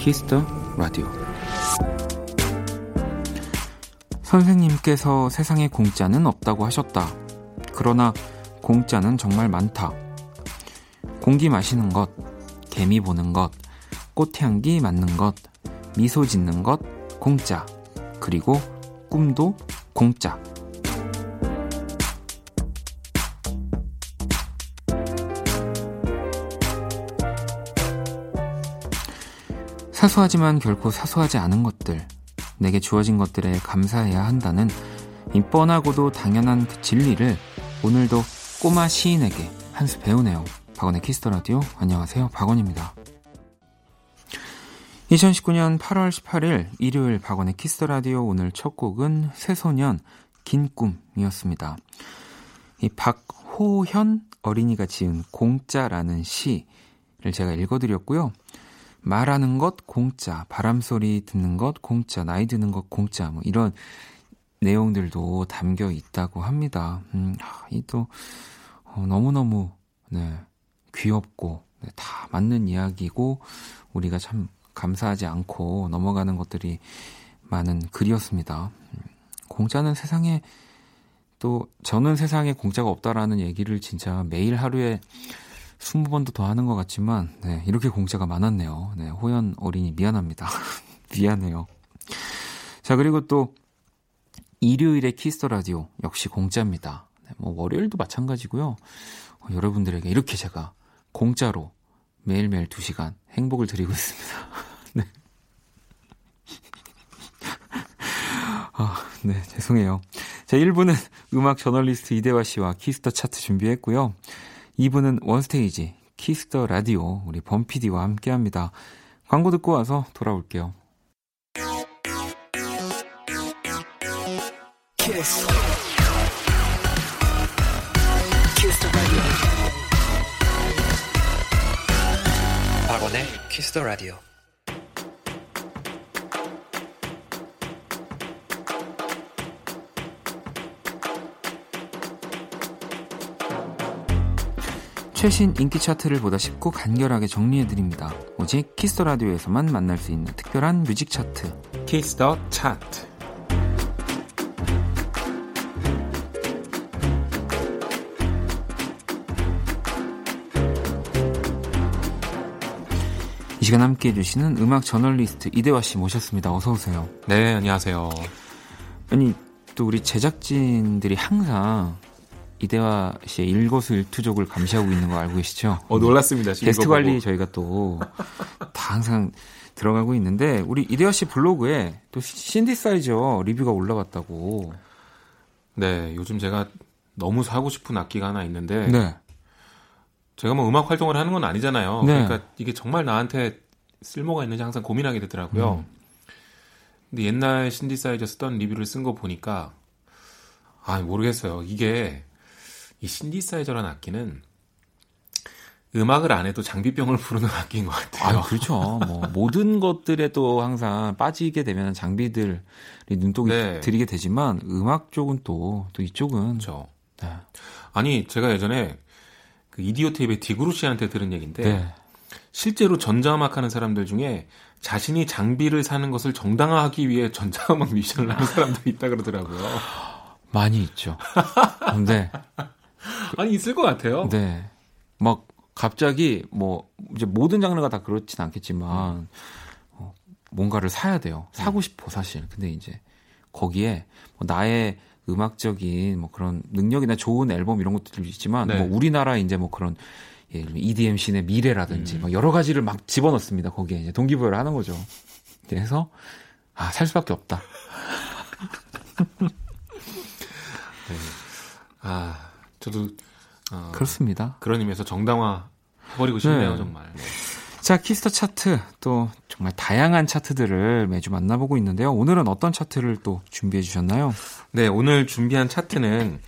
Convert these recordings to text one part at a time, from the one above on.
Kiss the Radio 선생님께서 세상에 공짜는 없다고 하셨다. 그러나 공짜는 정말 많다. 공기 마시는 것, 개미 보는 것, 꽃향기 맡는 것, 미소 짓는 것, 공짜. 그리고 꿈도 공짜. 사소하지만 결코 사소하지 않은 것들, 내게 주어진 것들에 감사해야 한다는 이 뻔하고도 당연한 그 진리를 오늘도 꼬마 시인에게 한 수 배우네요. 박원의 Kiss the Radio. 안녕하세요. 박원입니다. 2019년 8월 18일 일요일 박원의 Kiss the Radio 오늘 첫 곡은 새소년 긴 꿈이었습니다. 이 박호현 어린이가 지은 공짜라는 시를 제가 읽어드렸고요. 말하는 것 공짜, 바람소리 듣는 것 공짜, 나이 드는 것 공짜, 뭐 이런 내용들도 담겨 있다고 합니다. 음, 이또 어, 너무너무 네, 귀엽고 네, 다 맞는 이야기고 우리가 참 감사하지 않고 넘어가는 것들이 많은 글이었습니다. 음, 공짜는 세상에 또 저는 세상에 공짜가 없다라는 얘기를 진짜 매일 하루에 20번도 더 하는 것 같지만 네, 이렇게 공짜가 많았네요. 네, 호연 어린이 미안합니다. 미안해요. 자, 그리고 또 일요일의 Kiss the Radio 역시 공짜입니다. 네, 뭐 월요일도 마찬가지고요. 어, 여러분들에게 이렇게 제가 공짜로 매일매일 2시간 행복을 드리고 있습니다. 네. 아, 네, 죄송해요. 자, 1부는 음악 저널리스트 이대화 씨와 Kiss the Chart 준비했고요. 2부는 One Stage, Kiss the Radio, 우리 범피디와 함께 합니다. 광고 듣고 와서 돌아올게요. 키스. 키스 박원의 Kiss the Radio. 최신 인기 차트를 보다 쉽고 간결하게 정리해드립니다. 오직 Kiss the Radio에서만 만날 수 있는 특별한 뮤직 차트. Kiss the Chart. 이 시간 함께 해주시는 음악 저널리스트 이대화 씨 모셨습니다. 어서 오세요. 네, 안녕하세요. 아니 또 우리 제작진들이 항상 이대화 씨의 일거수일투족을 감시하고 있는 거 알고 계시죠? 어 놀랐습니다. 게스트 관리 저희가 또 다 항상 들어가고 있는데 우리 이대화 씨 블로그에 또 신디사이저 리뷰가 올라갔다고. 네, 요즘 제가 너무 사고 싶은 악기가 하나 있는데 네. 제가 뭐 음악 활동을 하는 건 아니잖아요. 네. 그러니까 이게 정말 나한테 쓸모가 있는지 항상 고민하게 되더라고요. 음. 근데 옛날 신디사이저 쓰던 리뷰를 쓴 거 보니까 아 모르겠어요. 이게 이 신디사이저라는 악기는 음악을 안 해도 장비병을 부르는 악기인 것 같아요. 아, 그렇죠. 뭐 모든 것들에 도 항상 빠지게 되면 장비들이 눈독이 네. 들이게 되지만 음악 쪽은 또 또 이쪽은 그렇죠. 네. 아니 제가 예전에 그 이디오 테이프의 디그루 씨한테 들은 얘기인데 네. 실제로 전자음악 하는 사람들 중에 자신이 장비를 사는 것을 정당화하기 위해 전자음악 미션을 하는 사람들이 있다 그러더라고요. 많이 있죠. 근데 아니 있을 것 같아요. 네. 막 갑자기 뭐 이제 모든 장르가 다 그렇진 않겠지만 음. 어, 뭔가를 사야 돼요. 사고 음. 싶어 사실. 근데 이제 거기에 뭐 나의 음악적인 뭐 그런 능력이나 좋은 앨범 이런 것들도 있지만 네. 뭐 우리나라 이제 뭐 그런 예, EDM 씬의 미래라든지 음. 뭐 여러 가지를 막 집어넣습니다. 거기에 이제 동기부여를 하는 거죠. 그래서 아, 살 수밖에 없다. 네. 아, 저도 어, 그렇습니다. 그런 의미에서 정당화 해버리고 싶네요, 네. 정말. 네. 자, Kiss the Chart 또 정말 다양한 차트들을 매주 만나보고 있는데요. 오늘은 어떤 차트를 또 준비해 주셨나요? 네, 오늘 준비한 차트는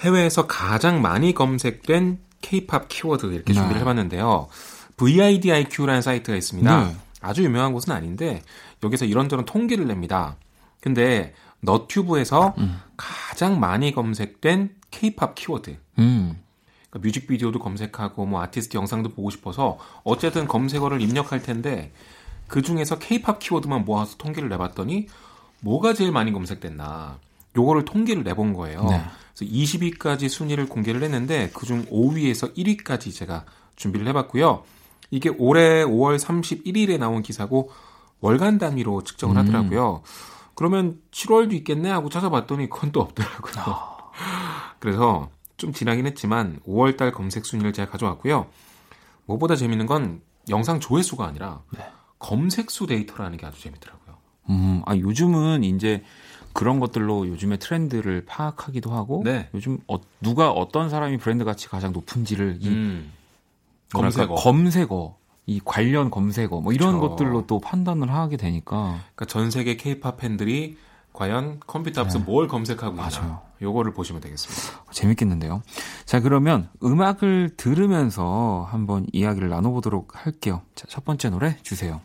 해외에서 가장 많이 검색된 K-팝 키워드 이렇게 네. 준비를 해봤는데요. VIDIQ라는 사이트가 있습니다. 네. 아주 유명한 곳은 아닌데 여기서 이런저런 통계를 냅니다. 근데 너튜브에서 음. 가장 많이 검색된 K-팝 키워드. 음. 그러니까 뮤직비디오도 검색하고 뭐 아티스트 영상도 보고 싶어서 어쨌든 검색어를 입력할 텐데 그 중에서 케이팝 키워드만 모아서 통계를 내봤더니 뭐가 제일 많이 검색됐나 요거를 통계를 내본 거예요. 네. 그래서 20위까지 순위를 공개를 했는데 그중 5위에서 1위까지 제가 준비를 해봤고요. 이게 올해 5월 31일에 나온 기사고 월간 단위로 측정을 음. 하더라고요. 그러면 7월도 있겠네 하고 찾아봤더니 그건 또 없더라고요. 아. 그래서 좀 지나긴 했지만 5월달 검색 순위를 제가 가져왔고요. 무엇보다 재밌는 건 영상 조회수가 아니라 네. 검색수 데이터라는 게 아주 재밌더라고요. 음, 아 요즘은 이제 그런 것들로 요즘의 트렌드를 파악하기도 하고 네. 요즘 어, 누가 어떤 사람이 브랜드 가치 가장 높은지를 이 음. 검색어 검색어 이 관련 검색어 뭐 이런 그렇죠. 것들로 또 판단을 하게 되니까 그러니까 전 세계 케이팝 팬들이 과연 컴퓨터 앞에서 네. 뭘 검색하고 있나 맞아요. 요거를 보시면 되겠습니다. 재밌겠는데요. 자 그러면 음악을 들으면서 한번 이야기를 나눠보도록 할게요. 자, 첫 번째 노래 주세요.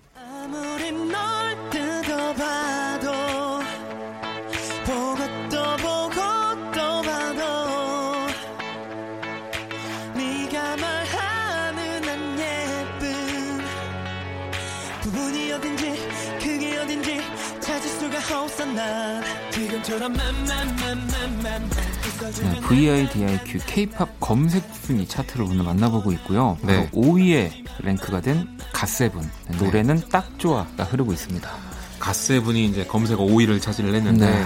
네, VIDIQ K-팝 검색 순위 차트를 오늘 만나보고 있고요. 네. 5위에 랭크가 된 갓세븐 네, 노래는 네. 딱 좋아가 흐르고 있습니다. 갓세븐이 이제 검색어 5위를 차지를 했는데 네.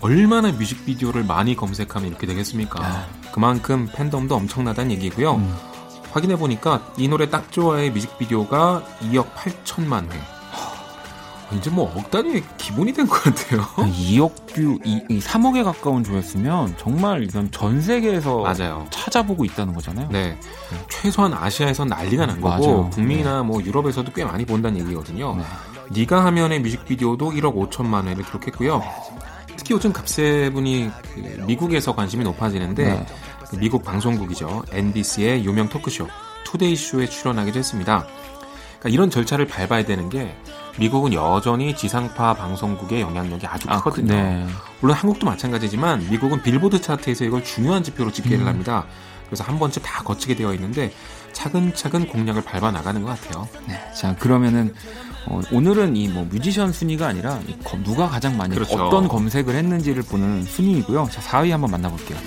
얼마나 뮤직비디오를 많이 검색하면 이렇게 되겠습니까? 네. 그만큼 팬덤도 엄청나다는 얘기고요. 음. 확인해 보니까 이 노래 딱 좋아의 뮤직비디오가 2억 8천만 회. 이제 뭐 억 단위 기본이 된 것 같아요. 2억 뷰, 2, 3억에 가까운 조회수면 정말 이건 전 세계에서 맞아요. 찾아보고 있다는 거잖아요. 네. 네. 최소한 아시아에서 난리가 난 거고 맞아요. 북미나 네. 뭐 유럽에서도 꽤 많이 본다는 얘기거든요. 네. 니가 하면의 뮤직비디오도 1억 5천만 회를 기록했고요. 특히 요즘 갓세븐이 그 미국에서 관심이 높아지는데 네. 그 미국 방송국이죠. NBC의 유명 토크쇼 Today Show에 출연하기도 했습니다. 그러니까 이런 절차를 밟아야 되는 게 미국은 여전히 지상파 방송국의 영향력이 아주 아, 크거든요. 네. 물론 한국도 마찬가지지만 미국은 빌보드 차트에서 이걸 중요한 지표로 집계를 음. 합니다. 그래서 한 번쯤 다 거치게 되어 있는데 차근차근 공략을 밟아 나가는 것 같아요. 네. 자 그러면은 어, 오늘은 이 뭐 뮤지션 순위가 아니라 누가 가장 많이 그렇죠. 어떤 검색을 했는지를 보는 순위이고요. 자 4위 한번 만나볼게요.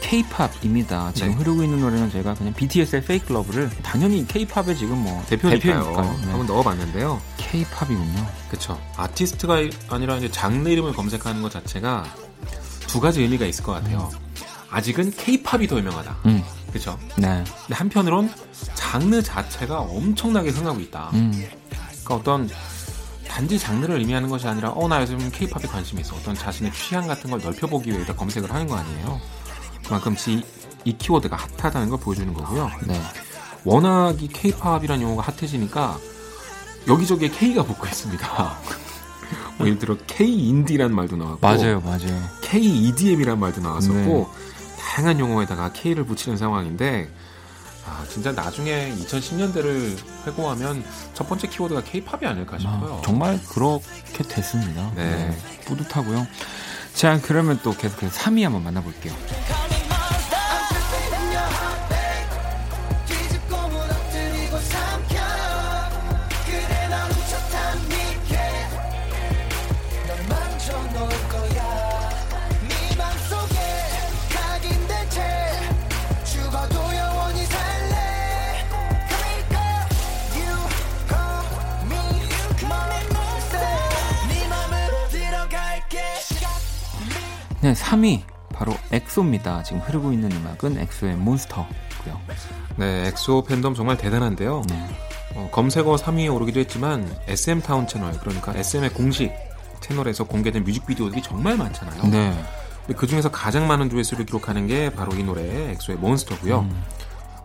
K-팝입니다. 지금 네. 흐르고 있는 노래는 제가 그냥 BTS의 Fake Love를 당연히 K-팝의 지금 뭐 대표니까요. 대표니까요. 네. 한번 넣어봤는데요. K-팝이군요. 그렇죠. 아티스트가 아니라 이제 장르 이름을 검색하는 것 자체가 두 가지 의미가 있을 것 같아요. 음. 아직은 K-팝이 더 유명하다. 음. 그렇죠. 네. 근데 한편으론 장르 자체가 엄청나게 흥하고 있다. 음. 그러니까 어떤 단지 장르를 의미하는 것이 아니라 어 나 요즘 케이팝에 관심이 있어 어떤 자신의 취향 같은 걸 넓혀보기 위해 검색을 하는 거 아니에요 그만큼 이 키워드가 핫하다는 걸 보여주는 거고요. 네. 워낙 이 K-팝이라는 용어가 핫해지니까 여기저기에 K가 붙고 있습니다. 뭐 예를 들어 K-인디라는 말도 나왔고 맞아요, 맞아요. K-EDM이라는 말도 나왔었고 네. 다양한 용어에다가 K를 붙이는 상황인데 아, 진짜 나중에 2010년대를 회고하면 첫 번째 키워드가 K-팝이 아닐까 싶어요. 아, 정말 그렇게 됐습니다. 네. 네. 뿌듯하고요. 자, 그러면 또 계속해서 3위 한번 만나볼게요. 네, 3위 바로 엑소입니다. 지금 흐르고 있는 음악은 엑소의 Monster고요. 네, 엑소 팬덤 정말 대단한데요. 네. 어, 검색어 3위에 오르기도 했지만 SM Town 채널 그러니까 SM의 공식 채널에서 공개된 뮤직비디오들이 정말 많잖아요. 네. 그 중에서 가장 많은 조회수를 기록하는 게 바로 이 노래 엑소의 Monster고요. 음.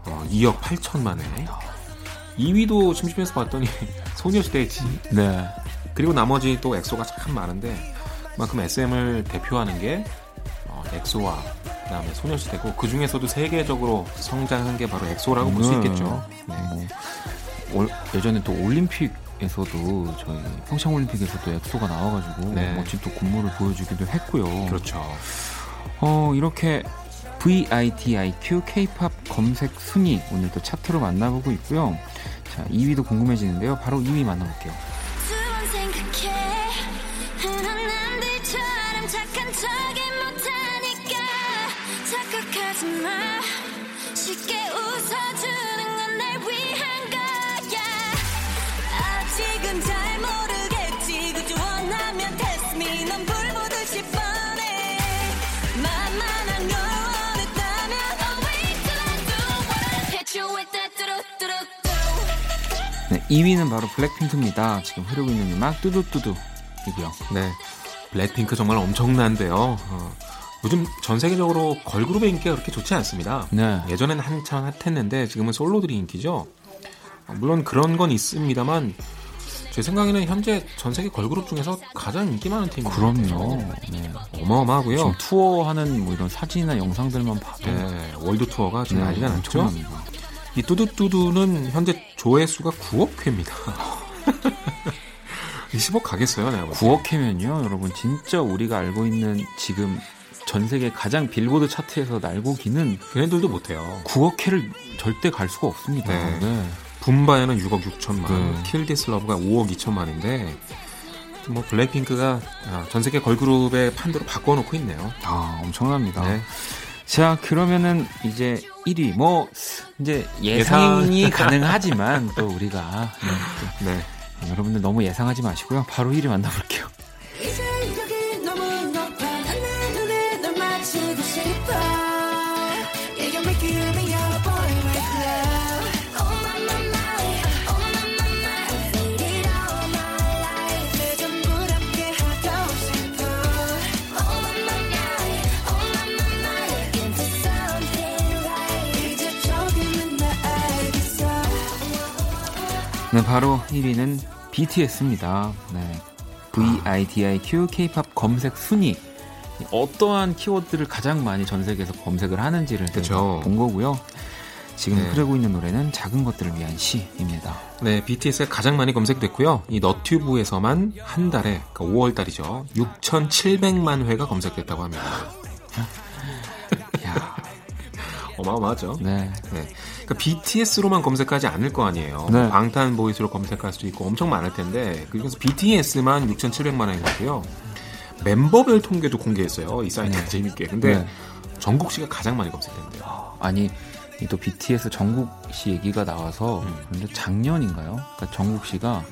어, 2억 8천만 회. 2위도 심심해서 봤더니 소녀시대지. 네. 그리고 나머지 또 엑소가 참 많은데 그 만큼 SM을 대표하는 게 어, 엑소와 그다음에 소녀시대고 그 중에서도 세계적으로 성장한 게 바로 엑소라고 네. 볼수 있겠죠. 네. 뭐, 예전에 또 올림픽 에서도 저희 평창 올림픽에서도 엑소가 나와가지고 네. 멋진 또 군무를 보여주기도 했고요. 그렇죠. 어 이렇게 VIDIQ K-팝 검색 순위 오늘 도 차트로 만나보고 있고요. 자 2위도 궁금해지는데요. 바로 2위 만나볼게요. 네, 2위는 바로 블랙핑크입니다. 지금 흐르고 있는 음악 뚜두뚜두이고요. 네, 블랙핑크 정말 엄청난데요. 어, 요즘 전 세계적으로 걸그룹의 인기가 그렇게 좋지 않습니다. 네. 예전에는 한참 핫했는데 지금은 솔로들이 인기죠. 어, 물론 그런 건 있습니다만 제 생각에는 현재 전 세계 걸그룹 중에서 가장 인기 많은 팀입니다. 그럼요. 네. 어마어마하고요. 지금 투어하는 뭐 이런 사진이나 영상들만 봐도 네, 월드 투어가 지금 네, 난리가 났죠. 이 뚜두뚜두는 현재 조회수가 9억 회입니다. 20억 가겠어요, 내가 9억 회면요, 여러분 진짜 우리가 알고 있는 지금 전 세계 가장 빌보드 차트에서 날고 기는 걔네들도 못해요. 9억 회를 절대 갈 수가 없습니다. 네. 네. 붐바야는 6억 6천만, 네. Kill This Love가 5억 2천만인데 뭐 블랙핑크가 아, 전 세계 걸그룹의 판도를 바꿔놓고 있네요. 아 엄청납니다. 네. 자, 그러면은 이제 1위 뭐 이제 예상이 예상... 가능하지만 또 우리가 네, 또 네. 여러분들 너무 예상하지 마시고요. 바로 1위 만나볼게요. 네, 바로 1위는 BTS입니다. 네. VIDIQ K-팝 검색 순위. 어떠한 키워드를 가장 많이 전 세계에서 검색을 하는지를 본 거고요. 지금 네. 흐르고 있는 노래는 작은 것들을 위한 시입니다. 네, BTS가 가장 많이 검색됐고요. 이 너튜브에서만 한 달에, 그러니까 5월 달이죠. 6,700만 회가 검색됐다고 합니다. 야, 어마어마하죠. 네. 네. 그러니까 BTS로만 검색하지 않을 거 아니에요. 네. 방탄 보이스로 검색할 수도 있고 엄청 많을 텐데 그중에서 BTS만 6,700만 원이고요. 멤버별 통계도 공개했어요. 이 사이트 네. 재밌게. 근데 네. 정국 씨가 가장 많이 검색된대요. 아니 또 BTS 정국 씨 얘기가 나와서 음. 그런데 작년인가요? 그러니까 정국 씨가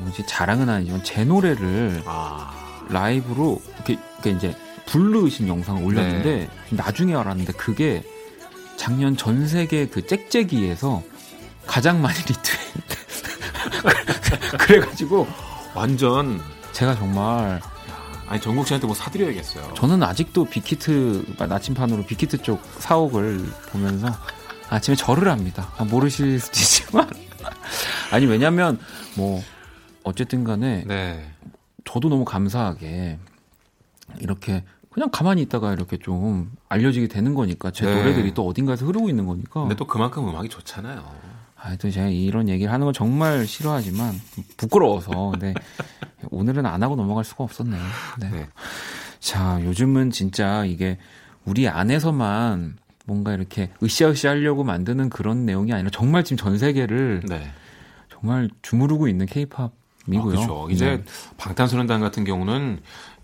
뭐지 자랑은 아니지만 제 노래를 아. 라이브로 이렇게, 이렇게 이제 부르신 영상을 올렸는데 네. 나중에 알았는데 그게 작년 전 세계 그 짹짹이에서 가장 많이 리트윗. 그래가지고 완전 제가 정말 아니 정국 씨한테 뭐 사드려야겠어요. 저는 아직도 빅히트 나침판으로 빅히트 쪽 사옥을 보면서 아침에 절을 합니다. 아, 모르실 수도 있지만 아니 왜냐면 뭐 어쨌든 간에 네. 저도 너무 감사하게 이렇게 그냥 가만히 있다가 이렇게 좀 알려지게 되는 거니까 제 네. 노래들이 또 어딘가에서 흐르고 있는 거니까. 근데 또 그만큼 음악이 좋잖아요. 아, 또 제가 이런 얘기를 하는 건 정말 싫어하지만 부끄러워서. 근데 오늘은 안 하고 넘어갈 수가 없었네요. 네. 네. 자, 요즘은 진짜 이게 우리 안에서만 뭔가 이렇게 으쌰으쌰 하려고 만드는 그런 내용이 아니라 정말 지금 전 세계를 네. 정말 주무르고 있는 케이팝 미고요. 아, 그렇죠. 이제 네. 방탄소년단 같은 경우는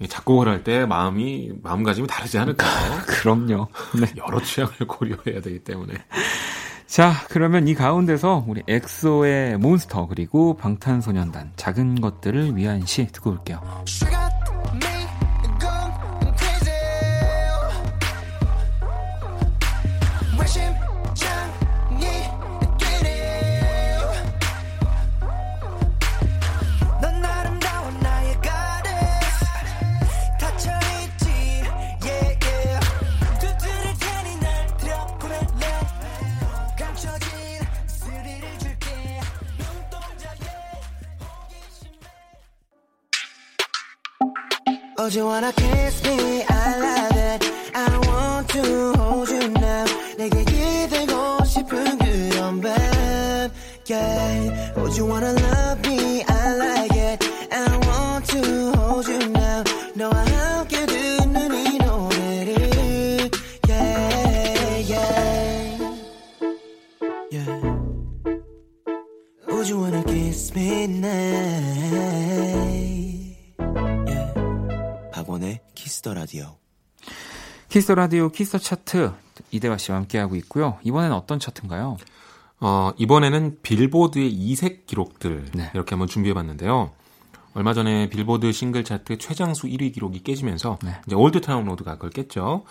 작곡을 할 때 마음이 마음가짐이 다르지 않을까. 그럼요. 네. 여러 취향을 고려해야 되기 때문에. 자, 그러면 이 가운데서 우리 엑소의 몬스터 그리고 방탄소년단 작은 것들을 위한 시 듣고 올게요. You wanna kiss me? Kiss the Radio Kiss the 차트 이대화 씨와 함께하고 있고요. 이번에는 어떤 차트인가요? 어, 이번에는 빌보드의 이색 기록들 네. 이렇게 한번 준비해봤는데요. 얼마 전에 빌보드 싱글 차트 최장수 1위 기록이 깨지면서 네. 이제 Old Town Road가 그걸 깼죠.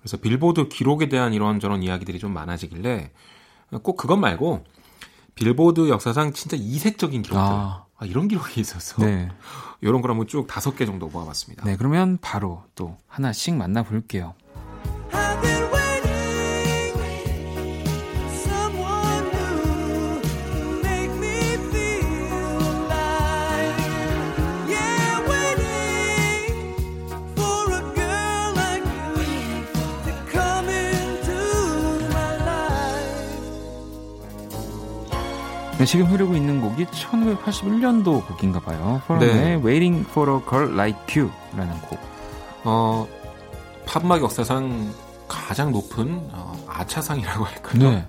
그래서 빌보드 기록에 대한 이런저런 이야기들이 좀 많아지길래 꼭 그것 말고 빌보드 역사상 진짜 이색적인 기록들 아, 아 이런 기록이 있어서 네. 이런 걸 한번 쭉 다섯 개 정도 모아봤습니다. 네, 그러면 바로 또 하나씩 만나볼게요. 지금 흐르고 있는 곡이 1981년도 곡인가 봐요. 포럼의 네. Waiting for a Girl Like You라는 곡. 어, 팝막 역사상 가장 높은 어, 아차상이라고 할까요? 네.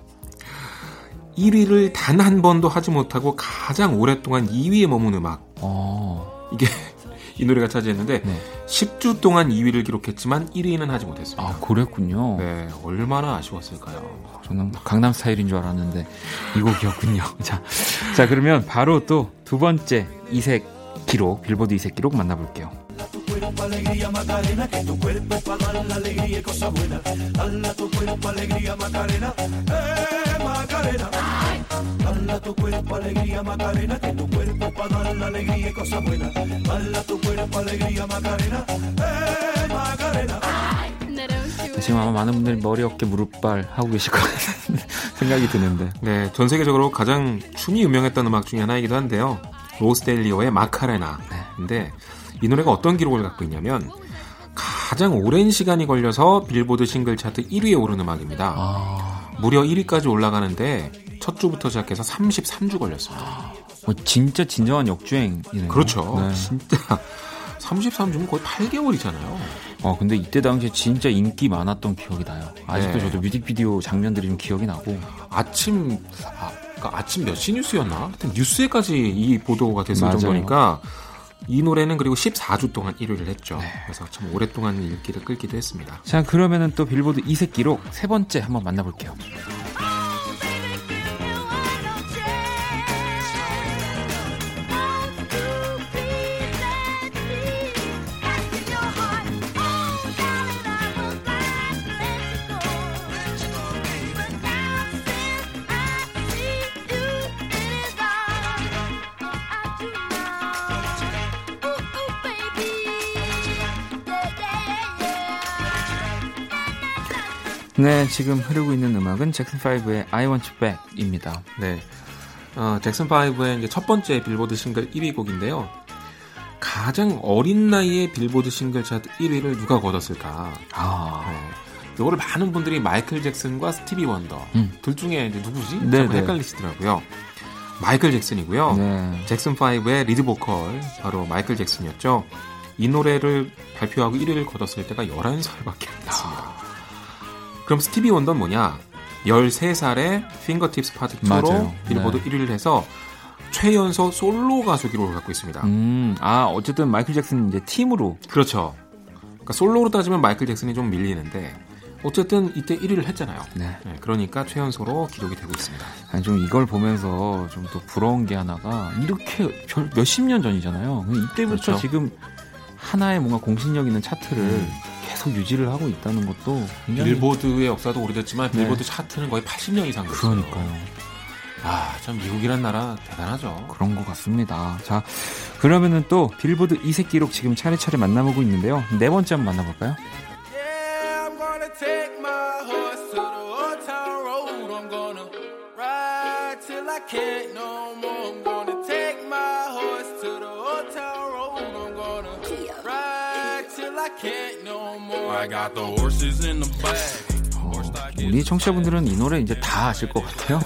1위를 단 한 번도 하지 못하고 가장 오랫동안 2위에 머문 음악. 어. 이게 이 노래가 차지했는데 네. 10주 동안 2위를 기록했지만 1위는 하지 못했습니다. 아, 그랬군요. 네, 얼마나 아쉬웠을까요? 저는 강남 스타일인 줄 알았는데 이 곡이었군요. 자, 자 그러면 바로 또 두 번째 이색 기록, 빌보드 이색 기록 만나볼게요. cuerpo alegría Macarena, que tu cuerpo es para dar la alegría y cosas buenas. Dala tu cuerpo alegría Macarena, eh Macarena. Dala tu cuerpo alegría Macarena, que tu cuerpo para dar la alegría y cosas buenas. Dala tu cuerpo alegría Macarena, eh Macarena. 지금 아마 많은 분들이 머리 어깨 무릎발 하고 계실 것 같은 생각이 드는데. 네, 전 세계적으로 가장 춤이 유명했던 음악 중에 하나이기도 한데요. 로스델리오의 마카레나. 네. 근데 이 노래가 어떤 기록을 갖고 있냐면 가장 오랜 시간이 걸려서 빌보드 싱글 차트 1위에 오른 음악입니다. 아... 무려 1위까지 올라가는데 첫 주부터 시작해서 33주 걸렸습니다. 어, 진짜 진정한 역주행이네요. 그렇죠. 네. 진짜 33주면 거의 8개월이잖아요. 어, 근데 이때 당시에 진짜 인기 많았던 기억이 나요. 아직도 네. 저도 뮤직비디오 장면들이 좀 기억이 나고. 아침, 아, 그러니까 아침 몇 시 뉴스였나? 하여튼 뉴스에까지 이 보도가 됐을 맞아요. 정도니까 이 노래는 그리고 14주 동안 1위를 했죠. 네. 그래서 참 오랫동안 인기를 끌기도 했습니다. 자, 그러면은 또 빌보드 이색 기록 세 번째 한번 만나볼게요. 네, 지금 흐르고 있는 음악은 잭슨5의 I Want You Back입니다. 네. 어, 잭슨5의 이제 첫 번째 빌보드 싱글 1위 곡인데요. 가장 어린 나이에 빌보드 싱글 차트 1위를 누가 거뒀을까? 아. 네. 이거를 많은 분들이 마이클 잭슨과 스티비 원더 음. 둘 중에 이제 누구지? 네, 네. 헷갈리시더라고요. 마이클 잭슨이고요. 네. 잭슨 5의 리드 보컬 바로 마이클 잭슨이었죠. 이 노래를 발표하고 1위를 거뒀을 때가 11살밖에 안 됐습니다. 아. 그럼 스티비 원더는 뭐냐? 13살에 Fingertips Part 2로 빌보드 네. 1위를 해서 최연소 솔로 가수 기록을 갖고 있습니다. 음, 아, 어쨌든 마이클 잭슨 이제 팀으로. 그렇죠. 그러니까 솔로로 따지면 마이클 잭슨이 좀 밀리는데 어쨌든 이때 1위를 했잖아요. 네. 네 그러니까 최연소로 기록이 되고 있습니다. 아니, 좀 이걸 보면서 좀 또 부러운 게 하나가 이렇게 몇십 년 전이잖아요. 이때부터 그렇죠. 지금 하나의 뭔가 공신력 있는 차트를 음. 계속 유지를 하고 있다는 것도 굉장히 빌보드의 역사도 오래됐지만 네. 빌보드 차트는 거의 80년 이상 됐어요. 그러니까요. 아, 참 미국이란 나라 대단하죠. 그런 것 같습니다. 자, 그러면은 또 빌보드 이색 기록 지금 차례차례 만나보고 있는데요. 네 번째 한번 만나볼까요? 우리 청취자분들은 이 노래 이제 다 아실 것 같아요.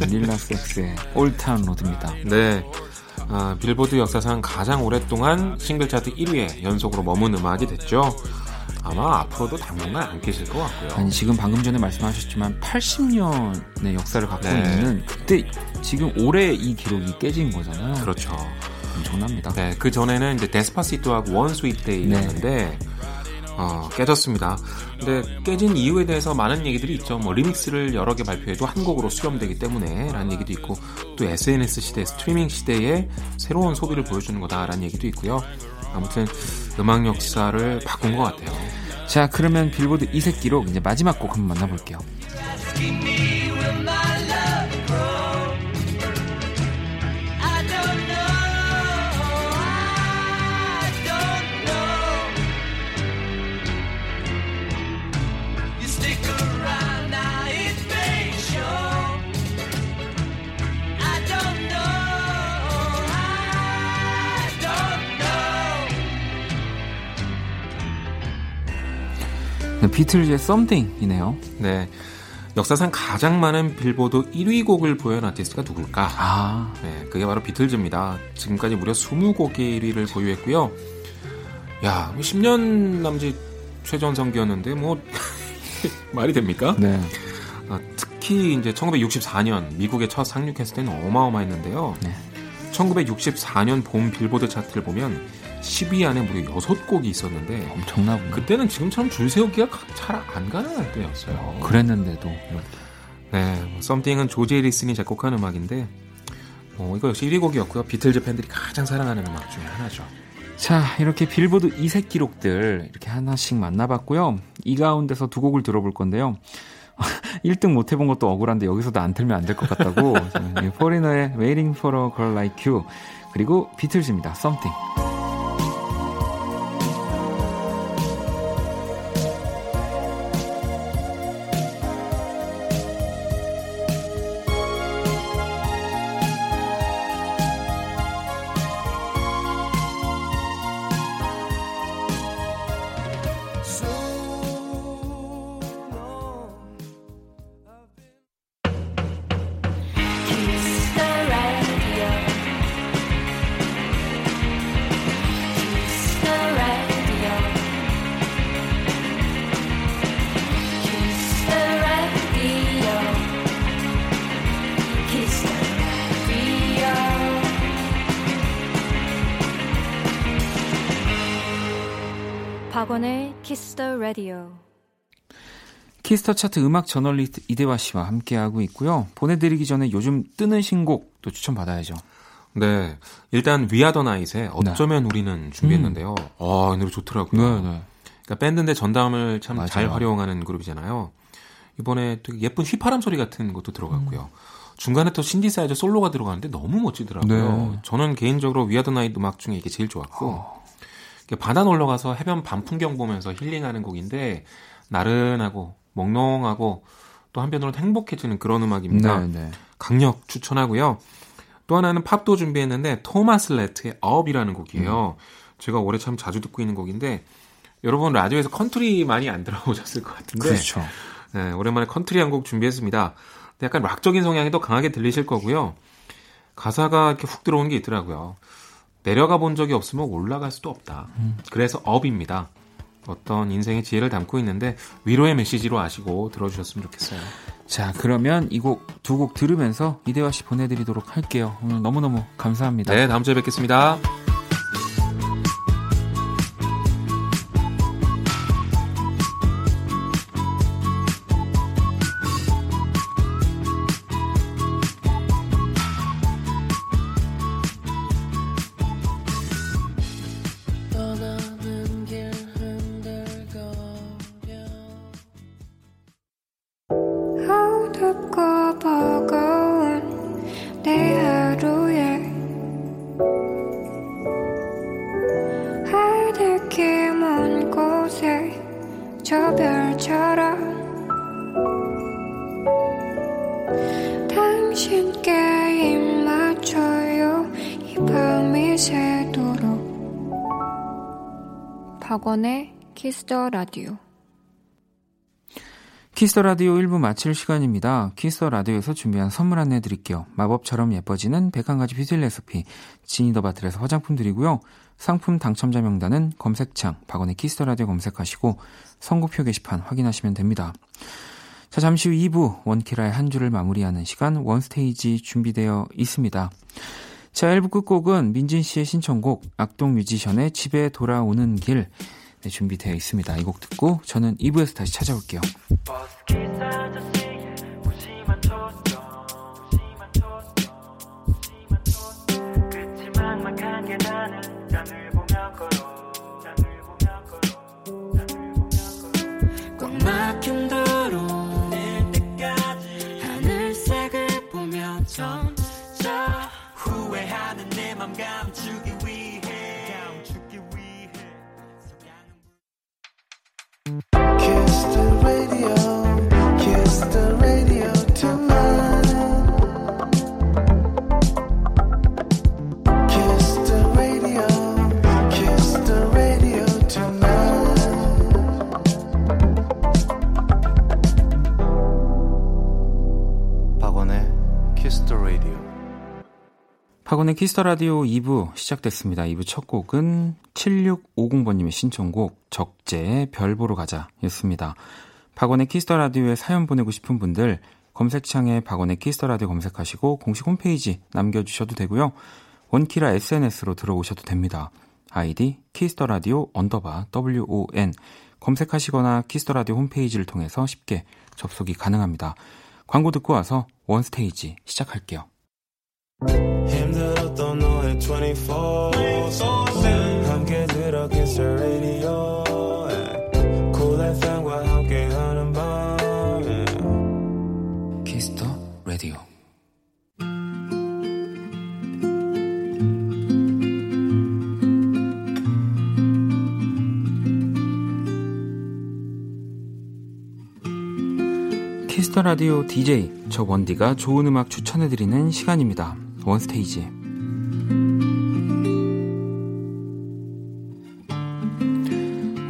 네, 릴라섹스의 올타운 로드입니다. 네. 아, 빌보드 역사상 가장 오랫동안 싱글 차트 1위에 연속으로 머문 음악이 됐죠. 아마 앞으로도 당분간 안 깨질 것 같고요. 아니 지금 방금 전에 말씀하셨지만 80년의 역사를 갖고 네. 있는 그때 지금 올해 이 기록이 깨진 거잖아요. 그렇죠. 엄청납니다. 네, 그 전에는 이제 Despacito하고 One Sweet Day였는데 네. 어, 깨졌습니다. 근데 깨진 이유에 대해서 많은 얘기들이 있죠. 뭐 리믹스를 여러 개 발표해도 한 곡으로 수렴되기 때문에 라는 얘기도 있고 또 SNS 시대, 스트리밍 시대에 새로운 소비를 보여주는 거다라는 얘기도 있고요. 아무튼 음악 역사를 바꾼 것 같아요. 자, 그러면 빌보드 이색 기록 이제 마지막 곡 한번 만나볼게요. 비틀즈의 Something이네요. 네. 역사상 가장 많은 빌보드 1위 곡을 보여온 아티스트가 누굴까? 아. 네, 그게 바로 비틀즈입니다. 지금까지 무려 20곡의 1위를 보유했고요. 야, 10년 뭐 남짓 최전성기였는데 뭐 말이 됩니까? 네. 어, 특히 이제 1964년 미국에 첫 상륙했을 때는 어마어마했는데요. 네. 1964년 봄 빌보드 차트를 보면 10위 안에 무려 6곡이 있었는데 엄청나군요. 그때는 지금처럼 줄 세우기가 잘 안 가능할 때였어요. 그랬는데도 네, 뭐 썸띵은 조지 리슨이 작곡한 음악인데 뭐 이거 역시 1위 곡이었고요. 비틀즈 팬들이 가장 사랑하는 음악 중에 하나죠. 자, 이렇게 빌보드 이색 기록들 이렇게 하나씩 만나봤고요. 이 가운데서 두 곡을 들어볼 건데요. 1등 못 해본 것도 억울한데 여기서도 안 틀면 안 될 것 같다고. 포리너의 Waiting for a Girl Like You 그리고 비틀즈입니다. Something. 박원의 Kiss the Radio. Kiss the 차트 음악 저널리스트 이대화 씨와 함께하고 있고요. 보내드리기 전에 요즘 뜨는 신곡 또 추천받아야죠. 네. 일단 위아더 나잇의 어쩌면 네. 우리는 준비했는데요. 음. 아, 이 노래 좋더라고요. 네, 네. 그러니까 밴드인데 전자음을 참 잘 활용하는 그룹이잖아요. 이번에 되게 예쁜 휘파람 소리 같은 것도 들어갔고요. 음. 중간에 또 신디사이저 솔로가 들어가는데 너무 멋지더라고요. 네. 저는 개인적으로 We Are the Night 음악 중에 이게 제일 좋았고 어. 바다 놀러 가서 해변 밤 풍경 보면서 힐링하는 곡인데 나른하고 몽롱하고 또 한편으로는 행복해지는 그런 음악입니다. 네, 네. 강력 추천하고요. 또 하나는 팝도 준비했는데 Thomas Rhett의 Up이라는 곡이에요. 음. 제가 올해 참 자주 듣고 있는 곡인데 여러분 라디오에서 컨트리 많이 안 들어보셨을 것 같은데 그렇죠. 네, 오랜만에 컨트리 한 곡 준비했습니다. 약간 락적인 성향이 더 강하게 들리실 거고요. 가사가 이렇게 훅 들어오는 게 있더라고요. 내려가 본 적이 없으면 올라갈 수도 없다. 음. 그래서 업입니다. 어떤 인생의 지혜를 담고 있는데 위로의 메시지로 아시고 들어주셨으면 좋겠어요. 자, 그러면 이 곡 두곡 들으면서 이대화 씨 보내드리도록 할게요. 오늘 너무너무 감사합니다. 네, 다음 주에 뵙겠습니다. 라디오. Kiss the Radio 1부 마칠 시간입니다. Kiss the Radio에서 준비한 선물 안내 드릴게요. 마법처럼 예뻐지는 101가지 뷰티 레시피 Genie the Bottle에서 화장품 드리고요. 상품 당첨자 명단은 검색창 박원의 Kiss the Radio 검색하시고 선곡표 게시판 확인하시면 됩니다. 자, 잠시 후 2부 원키라의 한 주를 마무리하는 시간 One Stage 준비되어 있습니다. 자, 1부 끝곡은 민진 씨의 신청곡 악동 뮤지션의 집에 돌아오는 길 네, 준비되어 있습니다. 이 곡 듣고 저는 2부에서 다시 찾아올게요. 박원의 Kiss the Radio 2부 시작됐습니다. 2부 첫 곡은 7650번님의 신청곡 적재의 별 보러 가자 였습니다. 박원의 Kiss the Radio에 사연 보내고 싶은 분들 검색창에 박원의 Kiss the Radio 검색하시고 공식 홈페이지 남겨주셔도 되고요. 원키라 SNS로 들어오셔도 됩니다. 아이디 Kiss the Radio 언더바 WON 검색하시거나 Kiss the Radio 홈페이지를 통해서 쉽게 접속이 가능합니다. 광고 듣고 와서 원스테이지 시작할게요. 힘들었던 너의 24 함께 들어 kiss the radio. Cool FM과 함께하는 밤. Kiss the radio Kiss the Radio DJ 저 원디가 좋은 음악 추천해드리는 시간입니다. One Stage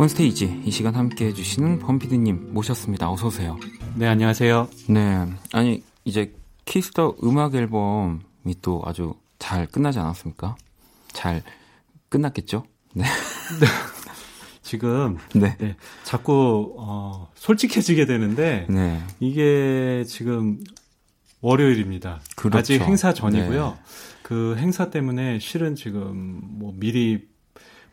One Stage 이 시간 함께 해주시는 범피디님 모셨습니다. 어서 오세요. 네 안녕하세요. 네 아니 이제 Kiss the 음악 앨범이 또 아주 잘 끝나지 않았습니까? 잘 끝났겠죠? 네. 네. 지금 네. 네. 자꾸 어, 솔직해지게 되는데 네. 이게 지금 월요일입니다. 그렇죠. 아직 행사 전이고요. 네. 그 행사 때문에 실은 지금 뭐 미리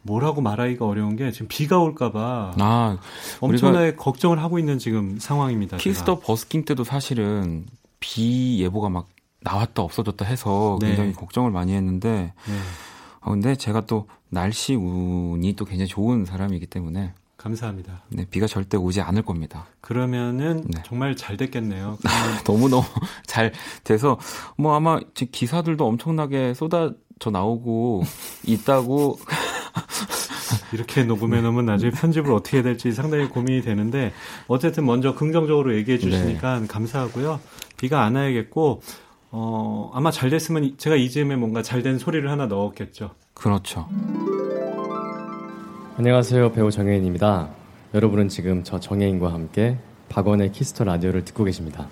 뭐라고 말하기가 어려운 게 지금 비가 올까봐 아, 엄청나게 걱정을 하고 있는 지금 상황입니다. 키스터 제가. 버스킹 때도 사실은 비 예보가 막 나왔다 없어졌다 해서 네. 굉장히 걱정을 많이 했는데 네. 아, 근데 제가 또 날씨 운이 또 굉장히 좋은 사람이기 때문에 감사합니다. 네, 비가 절대 오지 않을 겁니다. 그러면은 네. 정말 잘 됐겠네요. 너무너무 잘 돼서 뭐 아마 지금 기사들도 엄청나게 쏟아져 나오고 있다고 이렇게 녹음해 놓으면 나중에 편집을 어떻게 해야 될지 상당히 고민이 되는데 어쨌든 먼저 긍정적으로 얘기해 주시니까 네. 감사하고요. 비가 안 와야겠고 어 아마 잘 됐으면 제가 이즈음에 뭔가 잘 된 소리를 하나 넣었겠죠. 그렇죠. 안녕하세요. 배우 정혜인입니다. 여러분은 지금 저 정혜인과 함께 박원의 Kiss the Radio를 듣고 계십니다.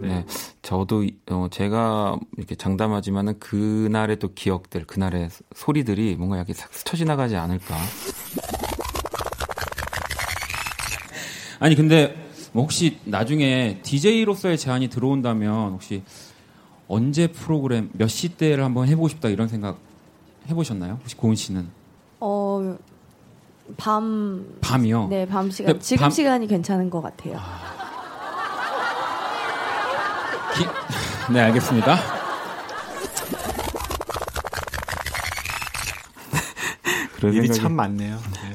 네, 저도 어, 제가 이렇게 장담하지만은 그날의 또 기억들, 그날의 소리들이 뭔가 이렇게 싹 스쳐 지나가지 않을까. 아니 근데 뭐 혹시 나중에 DJ로서의 제안이 들어온다면 혹시 언제 프로그램 몇 시대를 한번 해보고 싶다 이런 생각 해보셨나요? 혹시 고은 씨는? 어, 밤. 밤이요? 네, 밤 시간. 지금 밤... 시간이 괜찮은 것 같아요. 아... 기... 네, 알겠습니다. 그런 일이 생각이... 참 많네요. 네.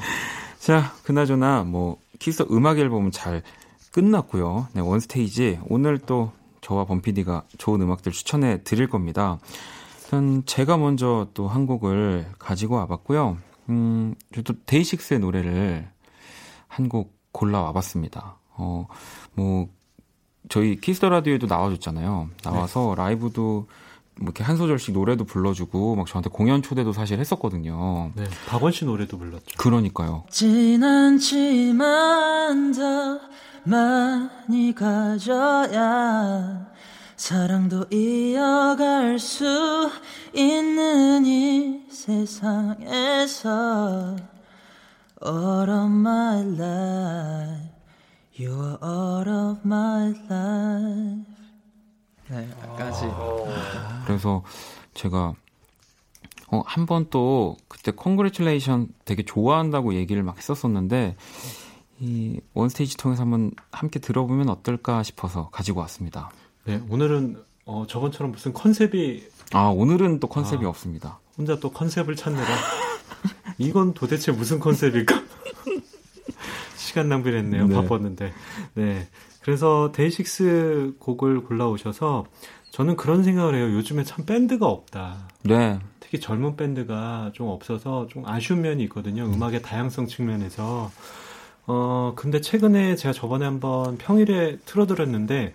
자, 그나저나 뭐 키스 음악 앨범은 잘 끝났고요. 네, One Stage 오늘 또 저와 범피디가 좋은 음악들 추천해 드릴 겁니다. 일단 제가 먼저 또 한 곡을 가지고 와봤고요. 음, 또 데이식스의 노래를 한 곡 골라와 봤습니다. 어, 뭐, 저희 Kiss the Radio에도 나와줬잖아요. 나와서 네. 라이브도 뭐 이렇게 한 소절씩 노래도 불러주고 막 저한테 공연 초대도 사실 했었거든요. 네, 박원 씨 노래도 불렀죠. 그러니까요. 지난 지만 더 많이 가져야 사랑도 이어갈 수 있는 이 세상에서 All of my life You are all of my life 네, 까지. 그래서 제가 어, 한 번 또 그때 Congratulation 되게 좋아한다고 얘기를 막 했었었는데 이 원스테이지 통해서 한번 함께 들어보면 어떨까 싶어서 가지고 왔습니다. 네, 오늘은 어, 저번처럼 무슨 컨셉이 아 오늘은 또 컨셉이 아, 없습니다. 혼자 또 컨셉을 찾느라 이건 도대체 무슨 컨셉일까? 시간 낭비를 했네요. 네. 바빴는데. 네. 그래서 데이식스 곡을 골라오셔서 저는 그런 생각을 해요. 요즘에 참 밴드가 없다. 네. 특히 젊은 밴드가 좀 없어서 좀 아쉬운 면이 있거든요. 음악의 다양성 측면에서. 어, 근데 최근에 제가 저번에 한번 평일에 틀어드렸는데,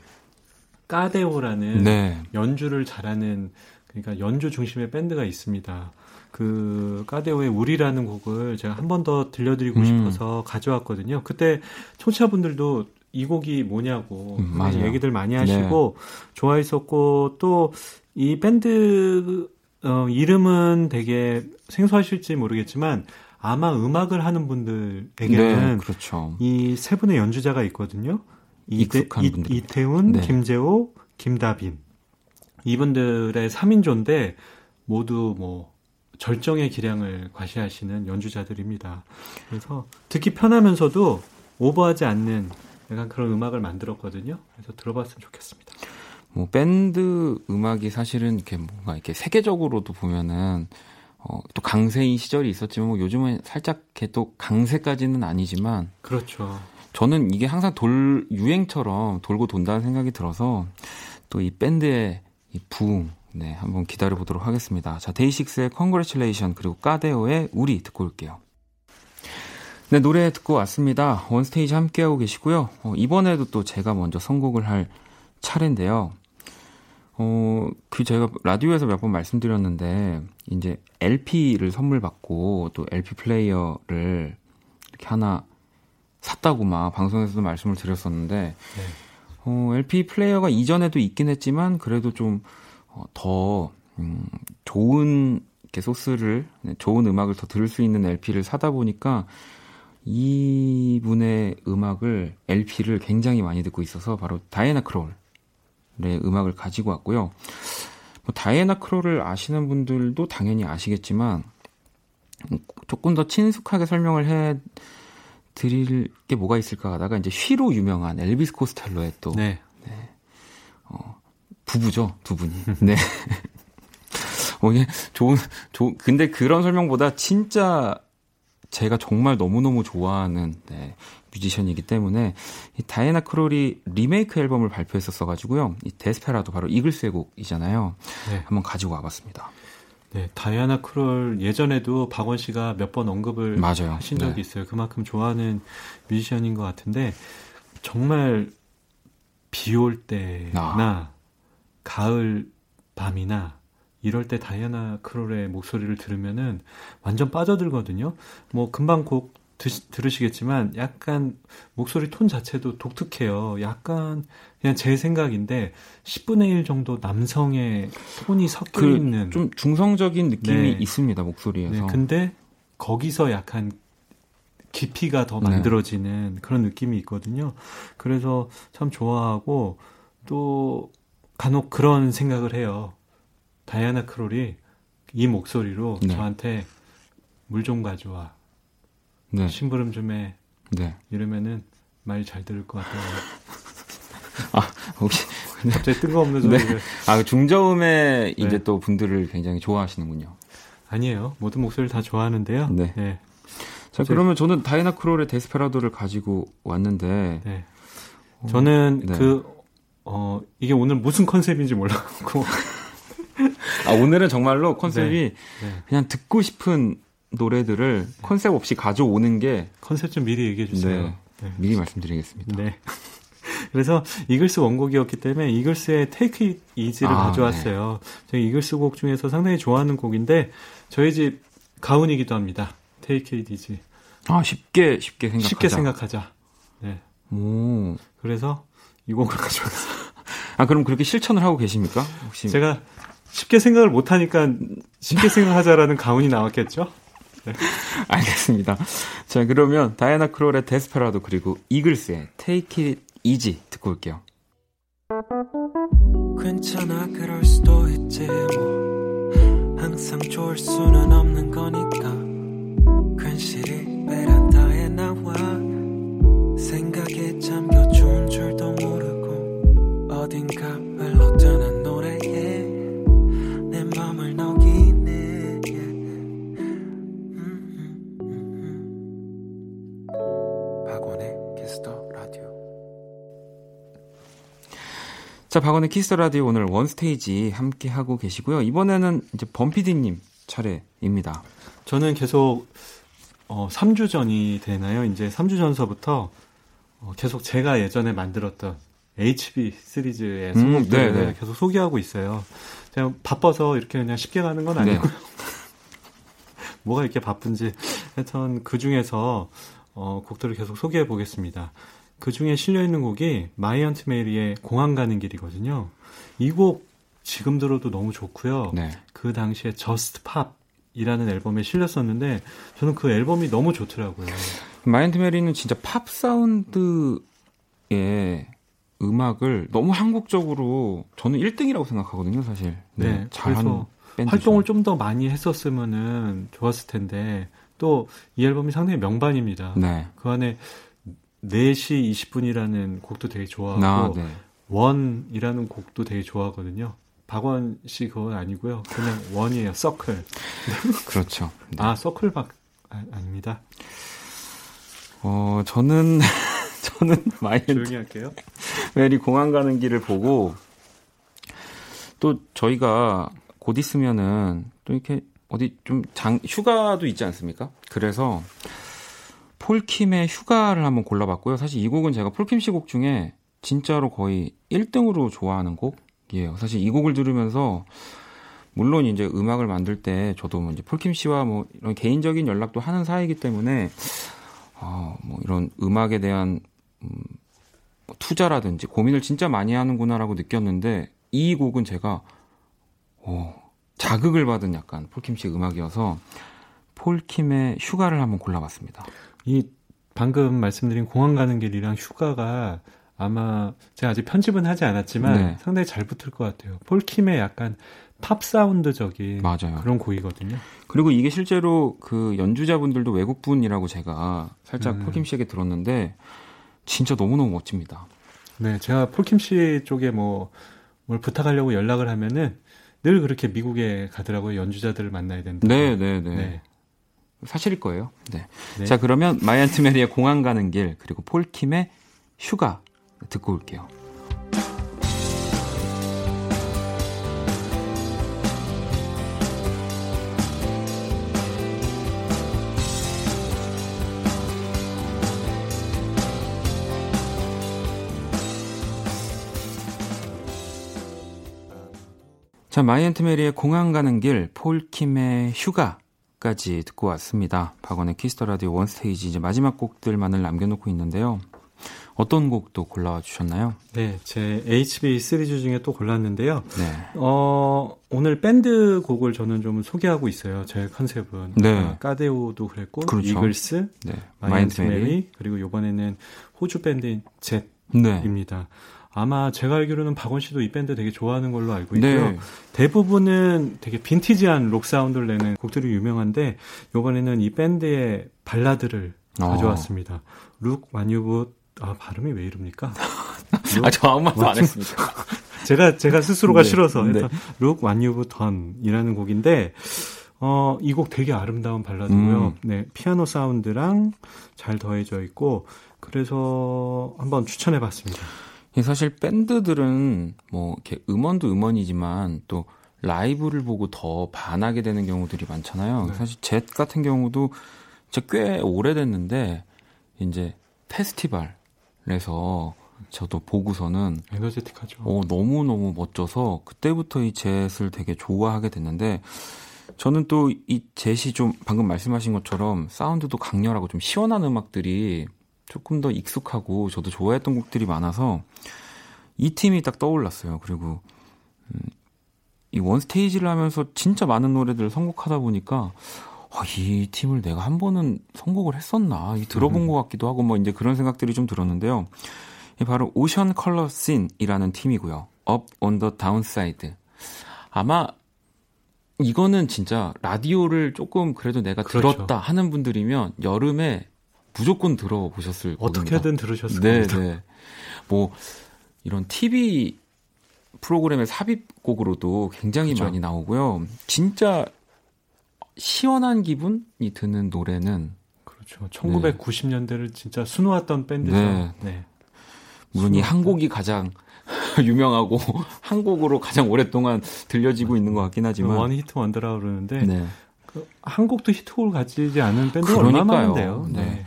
까데오라는 네. 연주를 잘하는, 그러니까 연주 중심의 밴드가 있습니다. 그 까데오의 우리라는 곡을 제가 한 번 더 들려드리고 음. 싶어서 가져왔거든요. 그때 청취자분들도 이 곡이 뭐냐고 음, 얘기들 많이 하시고 네. 좋아했었고 또 이 밴드 어, 이름은 되게 생소하실지 모르겠지만 아마 음악을 하는 분들에게는 네, 그렇죠. 이 세 분의 연주자가 있거든요. 이태, 이, 이태훈, 네. 김재호, 김다빈 이분들의 3인조인데 모두 뭐 절정의 기량을 과시하시는 연주자들입니다. 그래서 듣기 편하면서도 오버하지 않는 약간 그런 음악을 만들었거든요. 그래서 들어봤으면 좋겠습니다. 뭐 밴드 음악이 사실은 이렇게 뭔가 이렇게 세계적으로도 보면은 어, 또 강세인 시절이 있었지만 뭐 요즘은 살짝 또 강세까지는 아니지만 그렇죠. 저는 이게 항상 돌 유행처럼 돌고 돈다는 생각이 들어서 또 이 밴드의 이 부흥 네 한번 기다려 보도록 하겠습니다. 자 데이식스의 Congratulation 그리고 까데오의 우리 듣고 올게요. 네, 노래 듣고 왔습니다. 원스테이지 함께하고 계시고요. 어, 이번에도 또 제가 먼저 선곡을 할 차례인데요. 어, 그 제가 라디오에서 몇 번 말씀드렸는데, 이제 LP를 선물 받고 또 LP 플레이어를 이렇게 하나 샀다고 막 방송에서도 말씀을 드렸었는데, 네. 어, LP 플레이어가 이전에도 있긴 했지만, 그래도 좀, 어, 더, 음, 좋은, 이렇게 소스를, 네, 좋은 음악을 더 들을 수 있는 LP를 사다 보니까, 이 분의 음악을 LP를 굉장히 많이 듣고 있어서 바로 다이애나 크롤의 음악을 가지고 왔고요. 뭐 다이애나 크롤을 아시는 분들도 당연히 아시겠지만 조금 더 친숙하게 설명을 해 드릴 게 뭐가 있을까 하다가 이제 쉬로 유명한 엘비스 코스텔로의 또 네. 부부죠 두 분이. 네. 어, 예, 좋은, 좋은, 근데 그런 설명보다 진짜 제가 정말 너무너무 좋아하는 네, 뮤지션이기 때문에 이 다이애나 크롤이 리메이크 앨범을 발표했었어 가지고요. 이 데스페라도 바로 이글스의 곡이잖아요. 네. 한번 가지고 와봤습니다. 네, 다이아나 크롤 예전에도 박원 씨가 몇 번 언급을 맞아요. 하신 적이 네. 있어요. 그만큼 좋아하는 뮤지션인 것 같은데 정말 비 올 때나 아. 가을 밤이나 이럴 때 다이아나 크롤의 목소리를 들으면은 완전 빠져들거든요. 뭐 금방 곡 드시, 들으시겠지만 약간 목소리 톤 자체도 독특해요. 약간 그냥 제 생각인데 10분의 1 정도 남성의 톤이 섞여 그 있는 좀 중성적인 느낌이 네. 있습니다 목소리에서. 네, 근데 거기서 약간 깊이가 더 네. 만들어지는 네. 그런 느낌이 있거든요. 그래서 참 좋아하고 또 간혹 그런 생각을 해요. 다이아나 크롤이 이 목소리로 네. 저한테 물 좀 가져와. 네. 심부름 좀 해. 네. 이러면은 말 잘 들을 것 같아요. 아, 혹시 갑자기 뜬금없는 소리를. 네. 아, 그 중저음의 이제 네. 또 분들을 굉장히 좋아하시는군요. 아니에요. 모든 목소리를 다 좋아하는데요. 네. 네. 자, 그러면 저는 다이애나 크롤의 Desperado를 가지고 왔는데. 네. 어, 저는 네. 그, 어, 이게 오늘 무슨 컨셉인지 몰라갖고. 아, 오늘은 정말로 컨셉이 네. 네. 그냥 듣고 싶은 노래들을 네. 컨셉 없이 가져오는 게 컨셉 좀 미리 얘기해 주세요. 네. 네. 미리 말씀드리겠습니다. 네. 그래서 이글스 원곡이었기 때문에 이글스의 Take It Easy를 아, 가져왔어요. 네. 저희 이글스 곡 중에서 상당히 좋아하는 곡인데 저희 집 가훈이기도 합니다. 테이크 잇 이지. 아 쉽게 쉽게 생각하자. 쉽게 생각하자. 네. 오. 그래서 이 곡을 가져왔어요. 아 그럼 그렇게 실천을 하고 계십니까? 혹시 제가 쉽게 생각을 못 하니까 쉽게 생각하자라는 가훈이 나왔겠죠? 네. 알겠습니다. 자, 그러면 다이애나 크롤의 데스페라도 그리고 이글스의 Take It Easy 듣고 올게요. 괜찮아 그럴 수도 있지 뭐 항상 좋을 수는 없는 거니까 괜시리 베란다에 나와 생각에 모르고 어딘가 흘러드는 노래에 내 맘을 녹이네. 박원의 Kiss the Radio. 자 박원의 Kiss the Radio 오늘 원스테이지 함께 하고 계시고요. 이번에는 이제 범피디님 차례입니다. 저는 계속 어, 3주 전이 되나요? 이제 3주 전서부터 어, 계속 제가 예전에 만들었던 HB 시리즈의 선곡들을 음, 네, 네. 계속 소개하고 있어요. 제가 바빠서 이렇게 그냥 쉽게 가는 건 네. 아니고요. 네. 뭐가 이렇게 바쁜지 하여튼 그 중에서 어, 곡들을 계속 소개해 보겠습니다. 그 중에 실려 있는 곡이 마이앤트 메리의 공항 가는 길이거든요. 이 곡 지금 들어도 너무 좋고요. 네. 그 당시에 Just Pop이라는 앨범에 실렸었는데 저는 그 앨범이 너무 좋더라고요. 마이앤트 메리는 진짜 팝 사운드의 음악을 너무 한국적으로 저는 1등이라고 생각하거든요, 사실. 네, 네 잘하는 활동을 좀 더 많이 했었으면은 좋았을 텐데 또 이 앨범이 상당히 명반입니다. 네. 그 안에 4시 20분이라는 곡도 되게 좋아하고 아, 네. 원이라는 곡도 되게 좋아하거든요. 박원 씨 그건 아니고요. 그냥 원이에요. 서클. 그렇죠. 네. 아, 서클 박 아, 아닙니다. 어, 저는 저는 마이언 조용히 할게요. 메리 공항 가는 길을 보고 또 저희가 곧 있으면은 또 이렇게 어디 좀 장 휴가도 있지 않습니까? 그래서 폴킴의 휴가를 한번 골라봤고요. 사실 이 곡은 제가 폴킴 씨 곡 중에 진짜로 거의 1등으로 좋아하는 곡이에요. 사실 이 곡을 들으면서 물론 이제 음악을 만들 때 저도 뭐 이제 폴킴 씨와 뭐 이런 개인적인 연락도 하는 사이이기 때문에 어, 뭐 이런 음악에 대한 음, 뭐 투자라든지 고민을 진짜 많이 하는구나라고 느꼈는데 이 곡은 제가 어, 자극을 받은 약간 폴킴 씨 음악이어서 폴킴의 휴가를 한번 골라봤습니다. 이 방금 말씀드린 공항 가는 길이랑 휴가가 아마 제가 아직 편집은 하지 않았지만 네. 상당히 잘 붙을 것 같아요. 폴킴의 약간 팝 사운드적인 맞아요. 그런 곡이거든요. 그리고 이게 실제로 그 연주자분들도 외국분이라고 제가 살짝 음. 폴킴 씨에게 들었는데 진짜 너무너무 멋집니다. 네, 제가 폴킴 씨 쪽에 뭐 뭘 부탁하려고 연락을 하면은 늘 그렇게 미국에 가더라고요. 연주자들을 만나야 된다. 네, 네, 네, 네. 사실일 거예요. 네. 네. 자, 그러면 마이앤트 메리의 공항 가는 길 그리고 폴킴의 휴가 듣고 올게요. 자, 마이앤트 메리의 공항 가는 길, 폴킴의 휴가까지 듣고 왔습니다. 박원의 Kiss the Radio 원스테이지 이제 마지막 곡들만을 남겨놓고 있는데요. 어떤 곡도 골라와 주셨나요? 네, 제 HB 시리즈 중에 또 골랐는데요. 네. 어, 오늘 밴드 곡을 저는 좀 소개하고 있어요. 제 컨셉은. 네. 아, 까데호도 그랬고, 그렇죠. 이글스, 네. 마이앤트 메리, 그리고 이번에는 호주 밴드인 젯입니다. 네. 아마 제가 알기로는 박원 씨도 이 밴드 되게 좋아하는 걸로 알고 있고요. 네. 대부분은 되게 빈티지한 록 사운드를 내는 곡들이 유명한데 이번에는 이 밴드의 발라드를 어. 가져왔습니다. Look What You've 아 발음이 왜 이럽니까? 아 저 아무 말도 안 했습니다. 제가 제가 스스로가 네. 싫어서 네. Look What You've Done이라는 곡인데 어, 이 곡 되게 아름다운 발라드고요. 음. 네, 피아노 사운드랑 잘 더해져 있고 그래서 한번 추천해 봤습니다. 사실 밴드들은 뭐 이렇게 음원도 음원이지만 또 라이브를 보고 더 반하게 되는 경우들이 많잖아요. 네. 사실 젯 같은 경우도 진짜 꽤 오래됐는데 이제 페스티벌에서 저도 보고서는 에너제틱하죠. 어, 너무 너무 멋져서 그때부터 이 젯을 되게 좋아하게 됐는데 저는 또 이 젯이 좀 방금 말씀하신 것처럼 사운드도 강렬하고 좀 시원한 음악들이 조금 더 익숙하고 저도 좋아했던 곡들이 많아서 이 팀이 딱 떠올랐어요. 그리고 음, 이 원스테이지를 하면서 진짜 많은 노래들을 선곡하다 보니까 아, 이 팀을 내가 한 번은 선곡을 했었나 이 들어본 음. 것 같기도 하고 뭐 이제 그런 생각들이 좀 들었는데요. 바로 오션 컬러 씬이라는 팀이고요. Up on the Downside. 아마 이거는 진짜 라디오를 조금 그래도 내가 그렇죠. 들었다 하는 분들이면 여름에 무조건 들어보셨을 거예요. 어떻게든 들으셨을 네, 겁니다. 네. 뭐 이런 TV 프로그램의 삽입곡으로도 굉장히 그렇죠. 많이 나오고요. 진짜 시원한 기분이 드는 노래는 그렇죠. 1990년대를 진짜 수놓았던 밴드죠. 네. 네. 물론 이 한 곡이 가장 유명하고 한 곡으로 가장 오랫동안 들려지고 있는 것 같긴 하지만 one hit wonder라 그러는데 네. 그 한 곡도 히트곡을 가지지 않은 밴드가 얼마나 많은데요. 네. 네.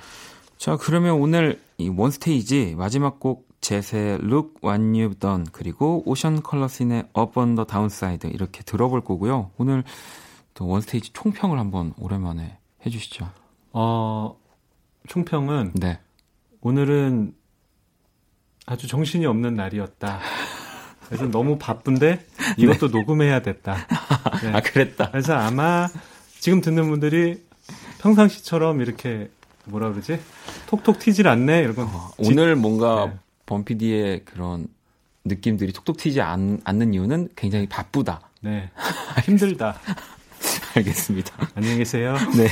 자 그러면 오늘 이 원스테이지 마지막 곡 젯의 You've Done 그리고 오션 컬러 신의 Up on the Downside 이렇게 들어볼 거고요. 오늘 또 원스테이지 총평을 한번 오랜만에 해 주시죠. 어 총평은 네. 오늘은 아주 정신이 없는 날이었다. 그래서 너무 바쁜데 이것도 네. 녹음해야 됐다. 네. 아 그랬다. 그래서 아마 지금 듣는 분들이 평상시처럼 이렇게 뭐라 그러지? 톡톡 튀질 않네 이런 어, 오늘 뭔가 네. 범피디의 그런 느낌들이 톡톡 튀지 않, 않는 이유는 굉장히 바쁘다. 네. 힘들다. 알겠습니다. 안녕히 계세요. 네.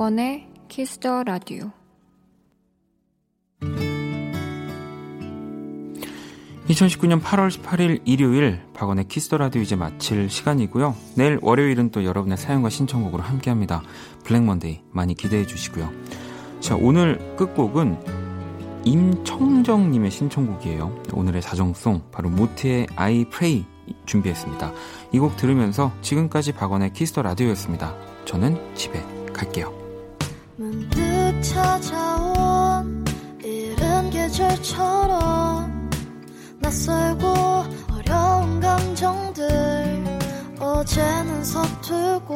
박원의 Kiss the Radio 2019년 8월 18일 일요일 박원의 Kiss the Radio 이제 마칠 시간이고요. 내일 월요일은 또 여러분의 사연과 신청곡으로 함께합니다. 블랙 먼데이 많이 기대해 주시고요. 자, 오늘 끝곡은 임청정님의 신청곡이에요. 오늘의 자정송, 바로 모트의 I Pray 준비했습니다. 이 곡 들으면서 지금까지 박원의 Kiss the Radio였습니다. 저는 집에 갈게요. 문득 찾아온 이른 계절처럼 낯설고 어려운 감정들 어제는 서툴고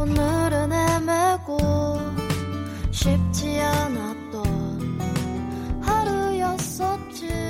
오늘은 애매하고 쉽지 않았던 하루였었지.